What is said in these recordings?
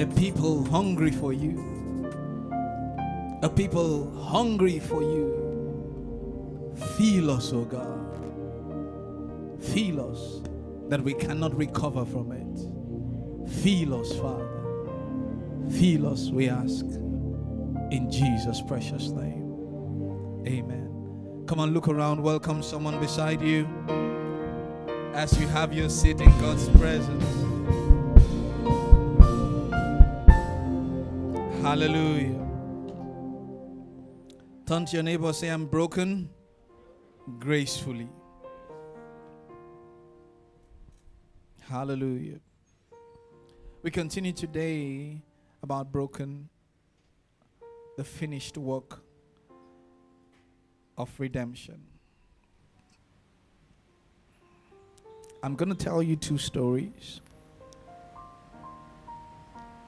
a people hungry for you, a people hungry for you. Feel us, O God. Feel us that we cannot recover from it. Feel us, Father. Feel us, we ask. In Jesus' precious name. Amen. Come on, look around. Welcome someone beside you as you have your seat in God's presence. Hallelujah. Turn to your neighbor, say, I'm broken gracefully. Hallelujah. We continue today about broken, the finished work of redemption. I'm going to tell you two stories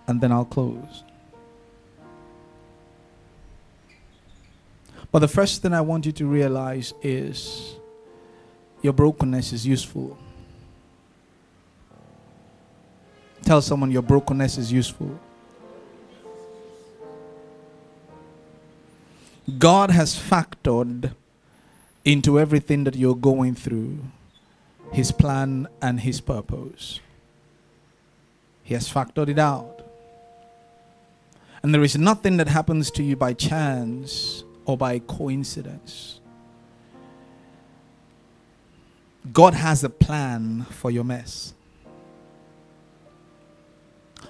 and then I'll close. But the first thing I want you to realize is your brokenness is useful. Tell someone your brokenness is useful. God has factored into everything that you're going through his plan and his purpose. He has factored it out. And there is nothing that happens to you by chance or by coincidence. God has a plan for your mess.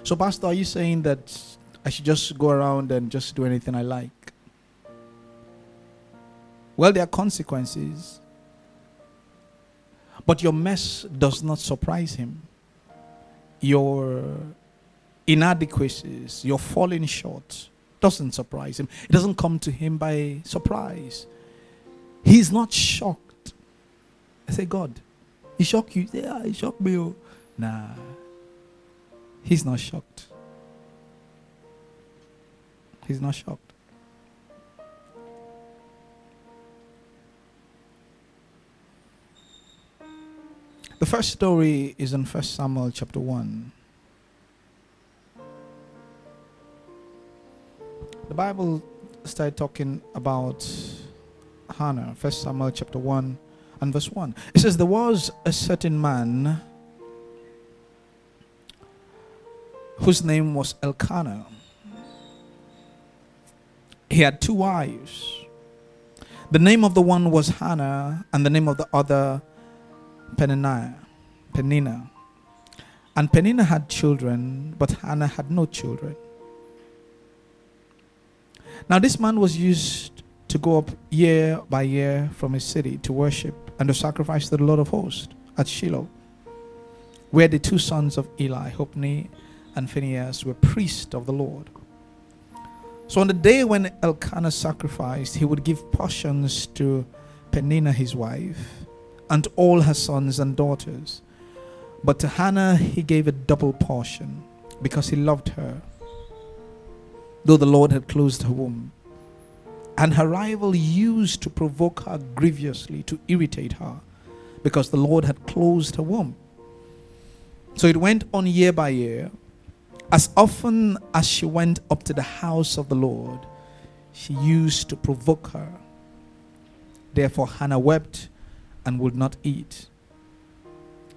So, Pastor, are you saying that I should just go around and just do anything I like? Well, there are consequences. But your mess does not surprise him. Your inadequacies, your falling short doesn't surprise him. It doesn't come to him by surprise. He's not shocked. I say, God, he shocked you? Yeah, he shocked me. oh." Nah. He's not shocked. He's not shocked. The first story is in 1 Samuel chapter 1. The Bible started talking about Hannah, First Samuel chapter 1 and verse 1. It says, There was a certain man whose name was Elkanah. He had two wives. The name of the one was Hannah, and the name of the other Peninnah. Peninnah. And Peninnah had children, but Hannah had no children. Now, this man was used to go up year by year from his city to worship and to sacrifice to the Lord of hosts at Shiloh, where the two sons of Eli, Hophni and Phinehas, were priests of the Lord. So, on the day when Elkanah sacrificed, he would give portions to Peninnah, his wife, and all her sons and daughters. But to Hannah he gave a double portion because he loved her, though the Lord had closed her womb. And her rival used to provoke her grievously, to irritate her, because the Lord had closed her womb. So it went on year by year. As often as she went up to the house of the Lord, she used to provoke her. Therefore Hannah wept and would not eat.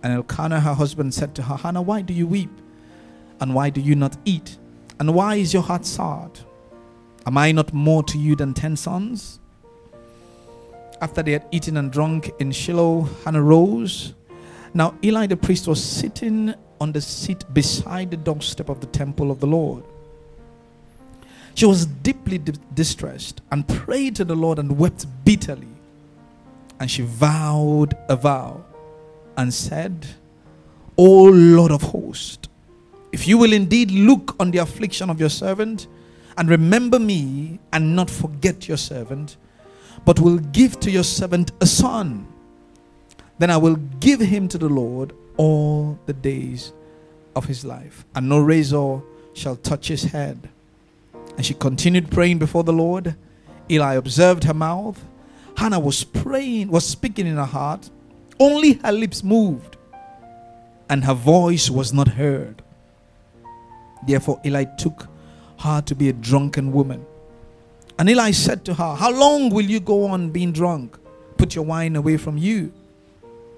And Elkanah, her husband, said to her, Hannah, why do you weep? And why do you not eat? And why is your heart sad? Am I not more to you than ten sons? After they had eaten and drunk in Shiloh, Hannah rose. Now Eli the priest was sitting on the seat beside the doorstep of the temple of the Lord. She was deeply di- distressed and prayed to the Lord and wept bitterly. And she vowed a vow and said, O Lord of hosts, If you will indeed look on the affliction of your servant and remember me and not forget your servant, but will give to your servant a son, then I will give him to the Lord all the days of his life, and no razor shall touch his head. And she continued praying before the Lord. Eli observed her mouth. Hannah was praying, was speaking in her heart. Only her lips moved, and her voice was not heard. Therefore, Eli took her to be a drunken woman. And Eli said to her, How long will you go on being drunk? Put your wine away from you.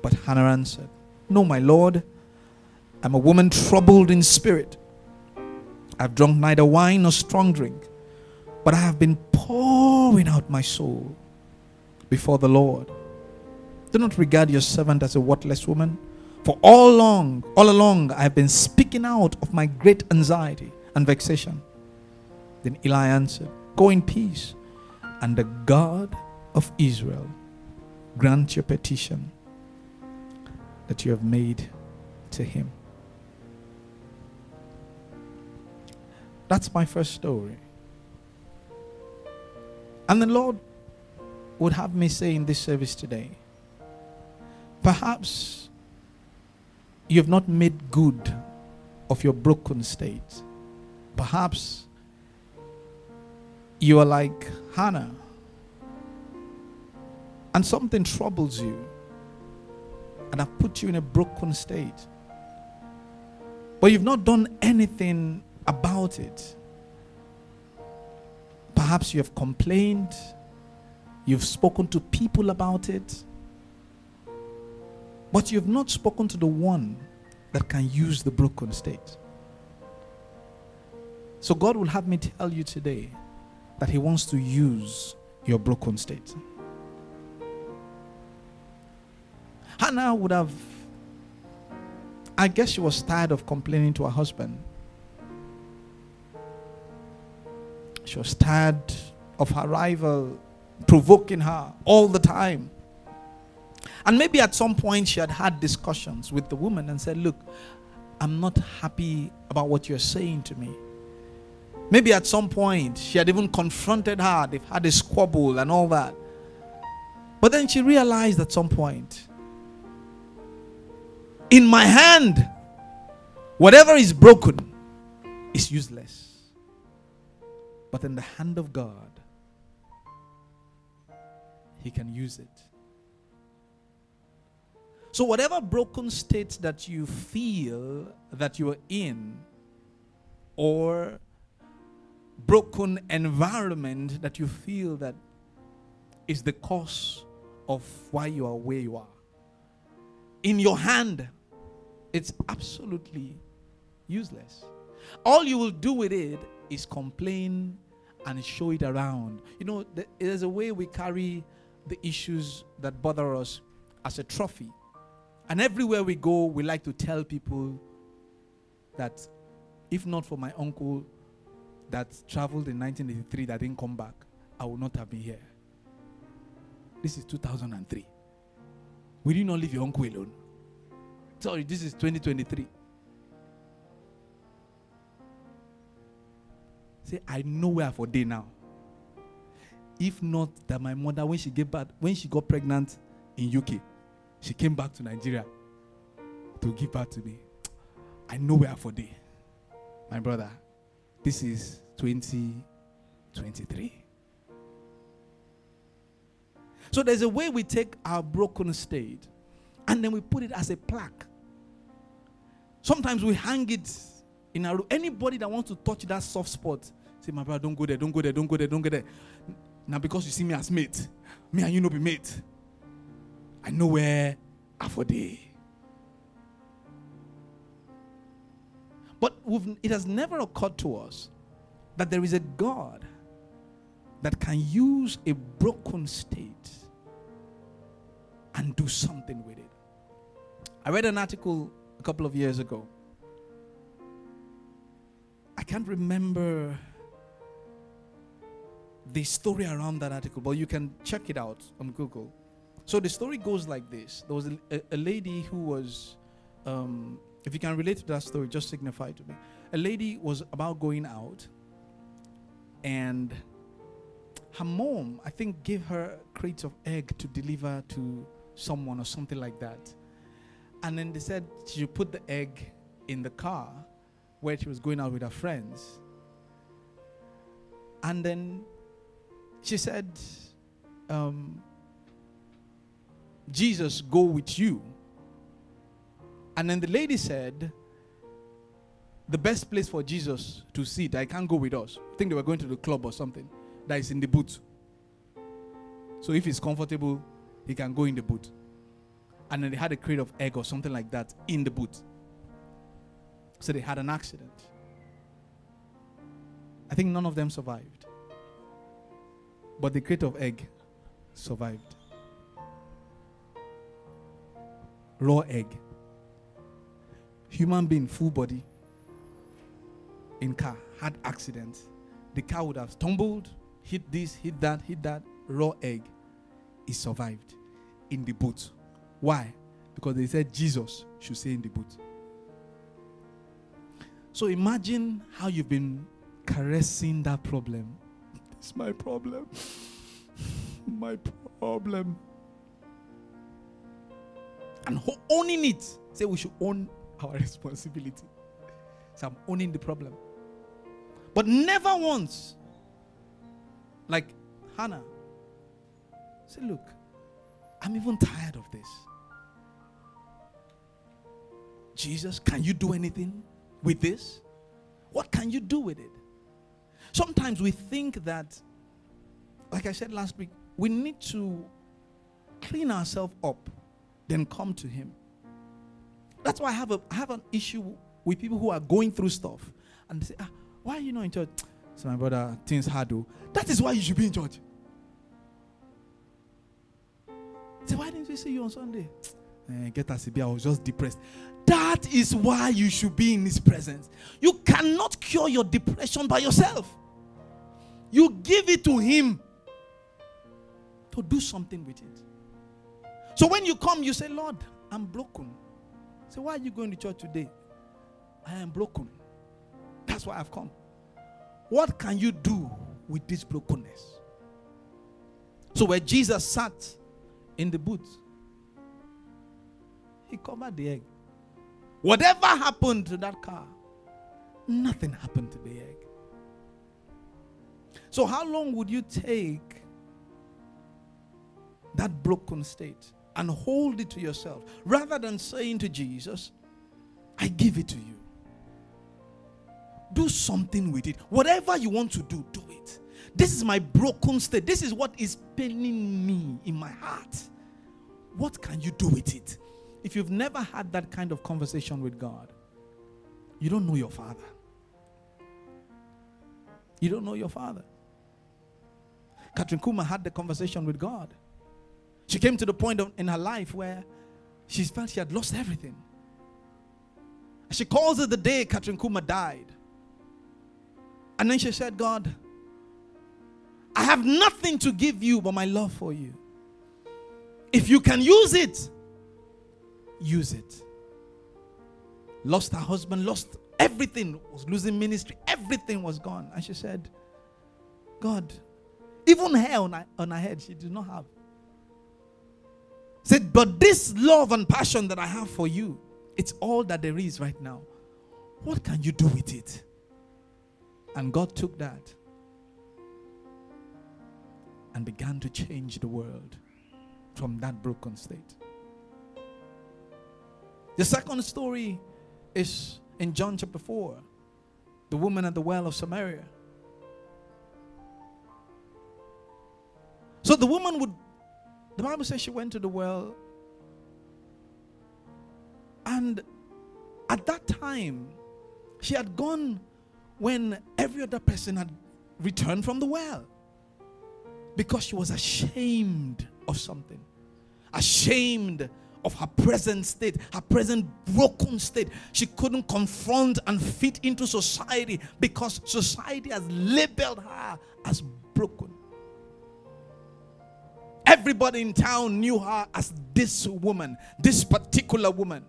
But Hannah answered, No, my Lord, I'm a woman troubled in spirit. I've drunk neither wine nor strong drink, but I have been pouring out my soul before the Lord. Do not regard your servant as a worthless woman, for all along, all along, I have been speaking out of my great anxiety and vexation. Then Eli answered, Go in peace, and the God of Israel grant your petition that you have made to him. That's my first story. And the Lord would have me say in this service today perhaps you have not made good of your broken state. Perhaps you are like Hannah and something troubles you and have put you in a broken state. But you've not done anything about it. Perhaps you have complained, you've spoken to people about it, but you've not spoken to the one that can use the broken state. So, God will have me tell you today that He wants to use your broken state. Hannah would have, I guess she was tired of complaining to her husband. She was tired of her rival provoking her all the time. And maybe at some point she had had discussions with the woman and said, Look, I'm not happy about what you're saying to me. Maybe at some point she had even confronted her, they've had a squabble and all that. But then she realized at some point, in my hand, whatever is broken is useless. But in the hand of God, He can use it. So, whatever broken state that you feel that you are in, or broken environment that you feel that is the cause of why you are where you are, in your hand, it's absolutely useless. All you will do with it is complain and show it around. You know, there's a way we carry the issues that bother us as a trophy. And everywhere we go, we like to tell people that if not for my uncle that traveled in 1983 that didn't come back, I would not have been here. This is 2003. Will you not leave your uncle alone? Sorry, this is 2023. Say, I know where for day now. If not that my mother, when she gave birth, when she got pregnant in UK, she came back to Nigeria to give birth to me. I know where for day. My brother, this is 2023. So there's a way we take our broken state and then we put it as a plaque. Sometimes we hang it in our room. Anybody that wants to touch that soft spot, say, My brother, don't go there, don't go there, don't go there, don't go there. Now, because you see me as mate, me and you know be mate. I know where. But it has never occurred to us that there is a God that can use a broken state and do something with it. I read an article a couple of years ago. I can't remember the story around that article, but you can check it out on Google. So the story goes like this: there was a, a lady who was um, If you can relate to that story, just signify to me. A lady was about going out, and her mom, I think, gave her crates of egg to deliver to someone or something like that. And then they said she put the egg in the car where she was going out with her friends. And then she said, um, Jesus, go with you. And then the lady said, the best place for Jesus to sit, I can't go with us. I think they were going to the club or something. That is in the boot. So if he's comfortable, he can go in the boot. And then they had a crate of egg or something like that in the boot. So they had an accident. I think none of them survived. But the crate of egg survived. Raw egg. Human being, full body, in car, had accident. The car would have stumbled, hit this, hit that, hit that. Raw egg. He survived in the boot. Why? Because they said Jesus should stay in the boot. So imagine how you've been caressing that problem. It's my problem. my problem. And owning it. Say we should own our responsibility. So I'm owning the problem. But never once, like Hannah, say, look, I'm even tired of this. Jesus, can you do anything with this? What can you do with it? Sometimes we think that, like I said last week, we need to clean ourselves up, then come to Him. That's why I have, a, I have an issue with people who are going through stuff and say, ah, why are you not in church? So, my brother, things hard. Though. That is why you should be in church. Say, why didn't we see you on Sunday? Eh, get us I was just depressed. That is why you should be in his presence. You cannot cure your depression by yourself. You give it to him to do something with it. So when you come, you say, Lord, I'm broken. Say, why are you going to church today? I am broken. That's why I've come. What can you do with this brokenness? So where Jesus sat in the booth, he covered the egg. Whatever happened to that car, nothing happened to the egg. So, how long would you take that broken state and hold it to yourself rather than saying to Jesus, I give it to you? Do something with it. Whatever you want to do, do it. This is my broken state. This is what is paining me in my heart. What can you do with it? If you've never had that kind of conversation with God, you don't know your Father. You don't know your Father. Kathryn Kuhlman had the conversation with God. She came to the point of, in her life where she felt she had lost everything. She calls it the day Kathryn Kuhlman died. And then she said, God, I have nothing to give you but my love for you. If you can use it, use it. Lost her husband, lost everything, was losing ministry, everything was gone. And she said, God, even hair on her, on her head, she did not have. Said, but this love and passion that I have for you, it's all that there is right now. What can you do with it? And God took that and began to change the world from that broken state. The second story is in John chapter 4, the woman at the well of Samaria. So the woman would, the Bible says she went to the well, and at that time, she had gone when every other person had returned from the well because she was ashamed of something, ashamed of her present state, her present broken state. She couldn't confront and fit into society because society has labeled her as broken. Everybody in town knew her as this woman, this particular woman.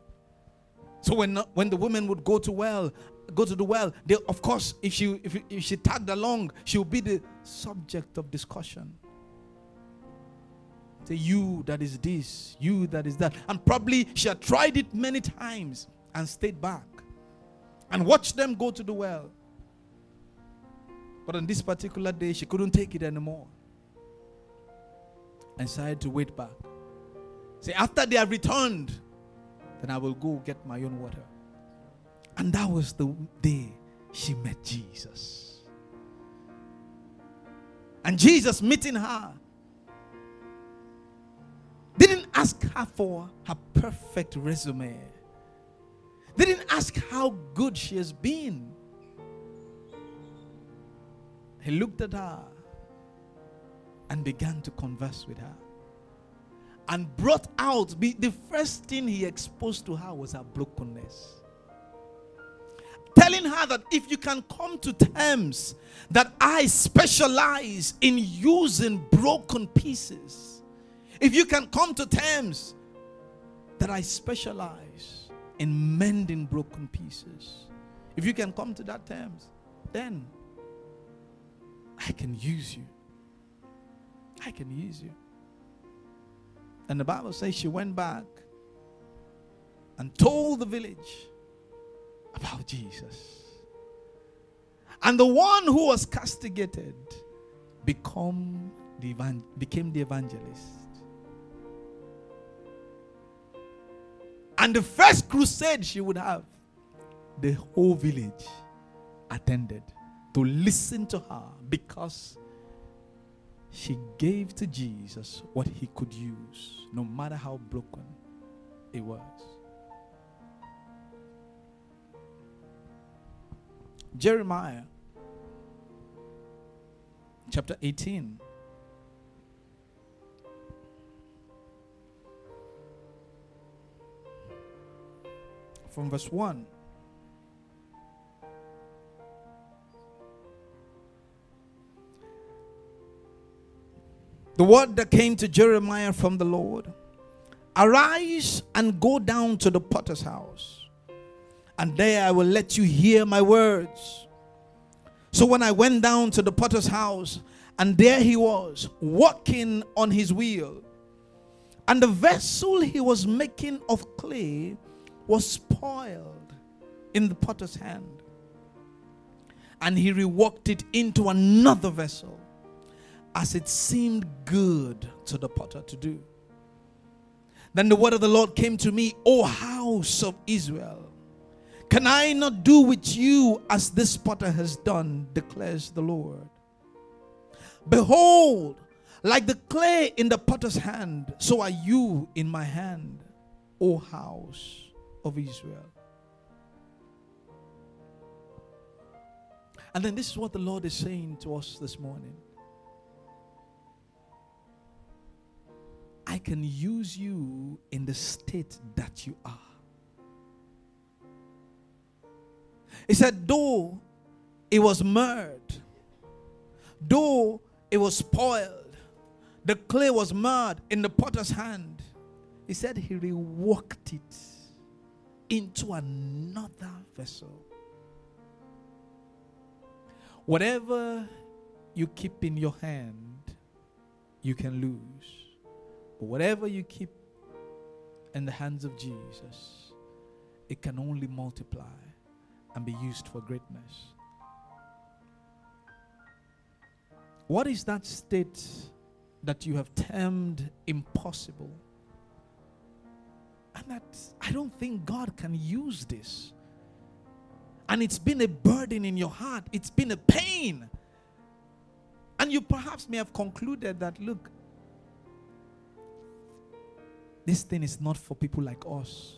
So when when the woman would go to well, go to the well, they of course if she if, if she tagged along, she would be the subject of discussion. Say you that is this, you that is that, and probably she had tried it many times and stayed back and watched them go to the well. But on this particular day, she couldn't take it anymore and decided to wait back. Say, after they have returned, then I will go get my own water. And that was the day she met Jesus. And Jesus meeting her didn't ask her for her perfect resume. Didn't ask how good she has been. He looked at her and began to converse with her. And brought out the first thing he exposed to her was her brokenness. Telling her that if you can come to terms that I specialize in using broken pieces, if you can come to terms that I specialize in mending broken pieces, if you can come to that terms, then I can use you. I can use you. And the Bible says she went back and told the village about Jesus. And the one who was castigated become the evan- became the evangelist. And the first crusade she would have, the whole village attended to listen to her because she gave to Jesus what he could use, no matter how broken it was. Jeremiah chapter 18. From verse 1. The word that came to Jeremiah from the Lord Arise and go down to the potter's house, and there I will let you hear my words. So when I went down to the potter's house, and there he was, walking on his wheel, and the vessel he was making of clay was spoiled in the potter's hand. And he reworked it into another vessel as it seemed good to the potter to do. Then the word of the Lord came to me, O house of Israel, can I not do with you as this potter has done, declares the Lord? Behold, like the clay in the potter's hand, so are you in my hand, O house of Israel. And then this is what the Lord is saying to us this morning. I can use you in the state that you are. He said, though it was marred, though it was spoiled, the clay was marred in the potter's hand. He said he reworked it into another vessel. Whatever you keep in your hand, you can lose. Whatever you keep in the hands of Jesus, it can only multiply and be used for greatness. What is that state that you have termed impossible? And that I don't think God can use this. And it's been a burden in your heart, it's been a pain. And you perhaps may have concluded that, look, this thing is not for people like us.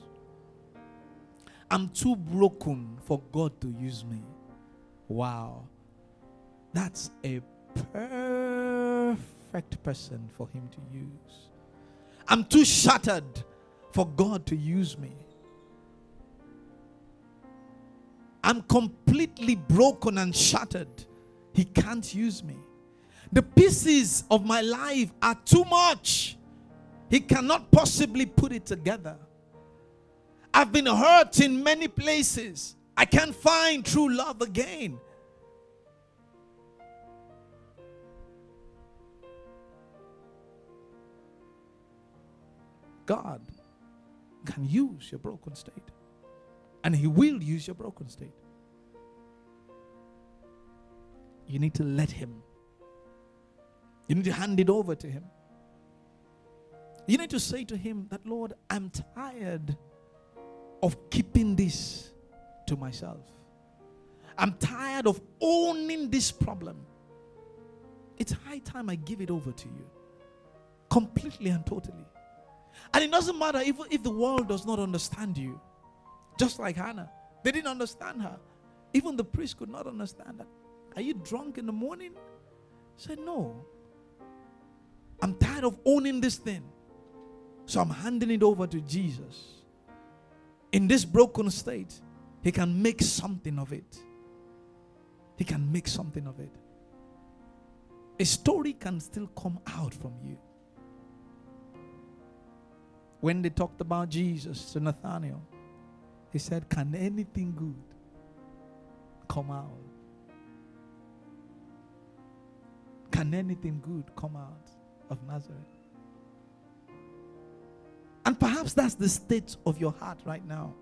I'm too broken for God to use me. Wow. That's a perfect person for Him to use. I'm too shattered for God to use me. I'm completely broken and shattered. He can't use me. The pieces of my life are too much. He cannot possibly put it together. I've been hurt in many places. I can't find true love again. God can use your broken state. And He will use your broken state. You need to let Him. You need to hand it over to Him. You need to say to Him that, Lord, I'm tired of keeping this to myself. I'm tired of owning this problem. It's high time I give it over to you completely and totally. And it doesn't matter if, if the world does not understand you. Just like Hannah, they didn't understand her. Even the priest could not understand that. Are you drunk in the morning? said, No. I'm tired of owning this thing. So I'm handing it over to Jesus. In this broken state, He can make something of it. He can make something of it. A story can still come out from you when they talked about Jesus to Nathanael, he said, Can anything good come out? Can anything good come out of Nazareth? And perhaps that's the state of your heart right now.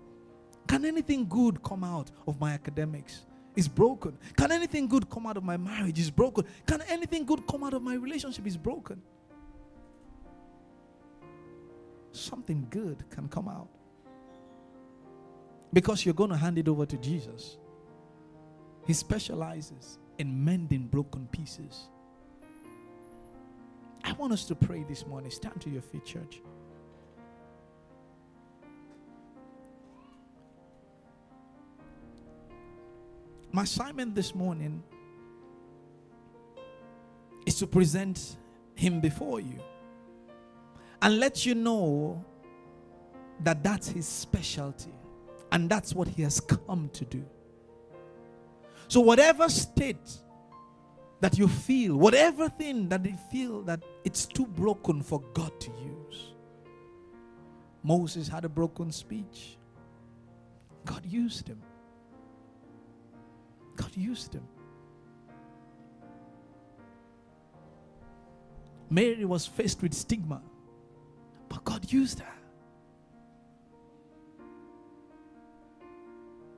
Can anything good come out of my academics? It's broken. Can anything good come out of my marriage? It's broken. Can anything good come out of my relationship? It's broken something good can come out. Because you're going to hand it over to Jesus. He specializes in mending broken pieces. I want us to pray this morning. Stand to your feet, church. My assignment this morning is to present him before you and let you know that that's his specialty and that's what he has come to do. So, whatever state that you feel, whatever thing that you feel that it's too broken for God to use. Moses had a broken speech. God used him. God used him. Mary was faced with stigma. But God used her.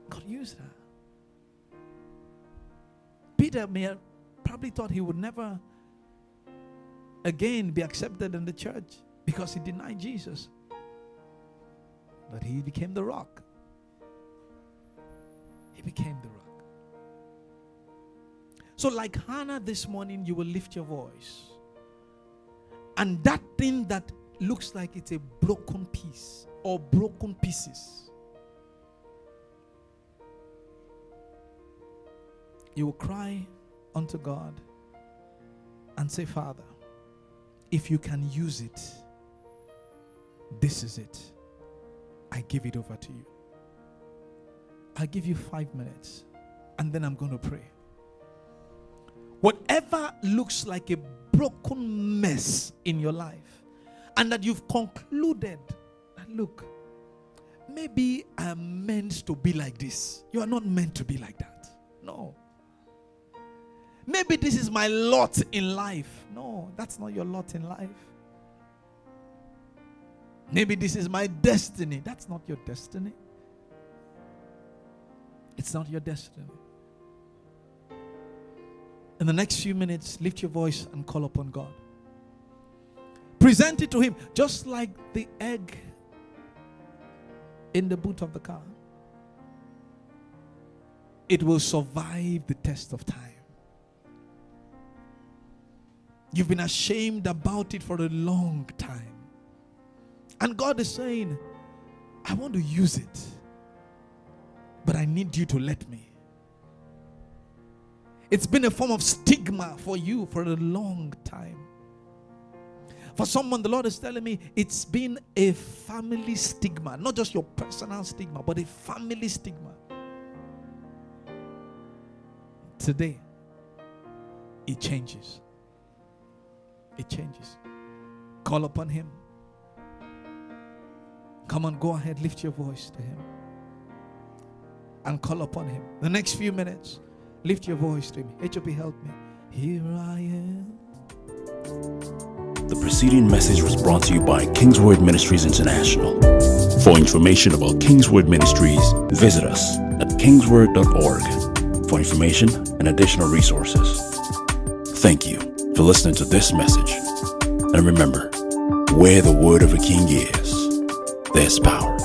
God used her. Peter may have probably thought he would never again be accepted in the church because he denied Jesus. But he became the rock. He became the rock. So, like Hannah this morning, you will lift your voice. And that thing that looks like it's a broken piece or broken pieces. You will cry unto God and say, Father, if you can use it, this is it. I give it over to you. I'll give you five minutes and then I'm going to pray. Whatever looks like a broken mess in your life, and that you've concluded that look, maybe I'm meant to be like this. You are not meant to be like that. No. Maybe this is my lot in life. No, that's not your lot in life. Maybe this is my destiny. That's not your destiny. It's not your destiny. In the next few minutes, lift your voice and call upon God. Present it to him, just like the egg in the boot of the car. It will survive the test of time. You've been ashamed about it for a long time. And God is saying, I want to use it, but I need you to let me. It's been a form of stigma for you for a long time. For someone, the Lord is telling me it's been a family stigma, not just your personal stigma, but a family stigma. Today, it changes. It changes. Call upon Him. Come on, go ahead, lift your voice to Him and call upon Him. The next few minutes, lift your voice to Him. HOP, help me. Here I am. The preceding message was brought to you by Kingsword Ministries International. For information about Kingsword Ministries, visit us at kingsword.org for information and additional resources. Thank you for listening to this message. And remember, where the word of a king is, there's power.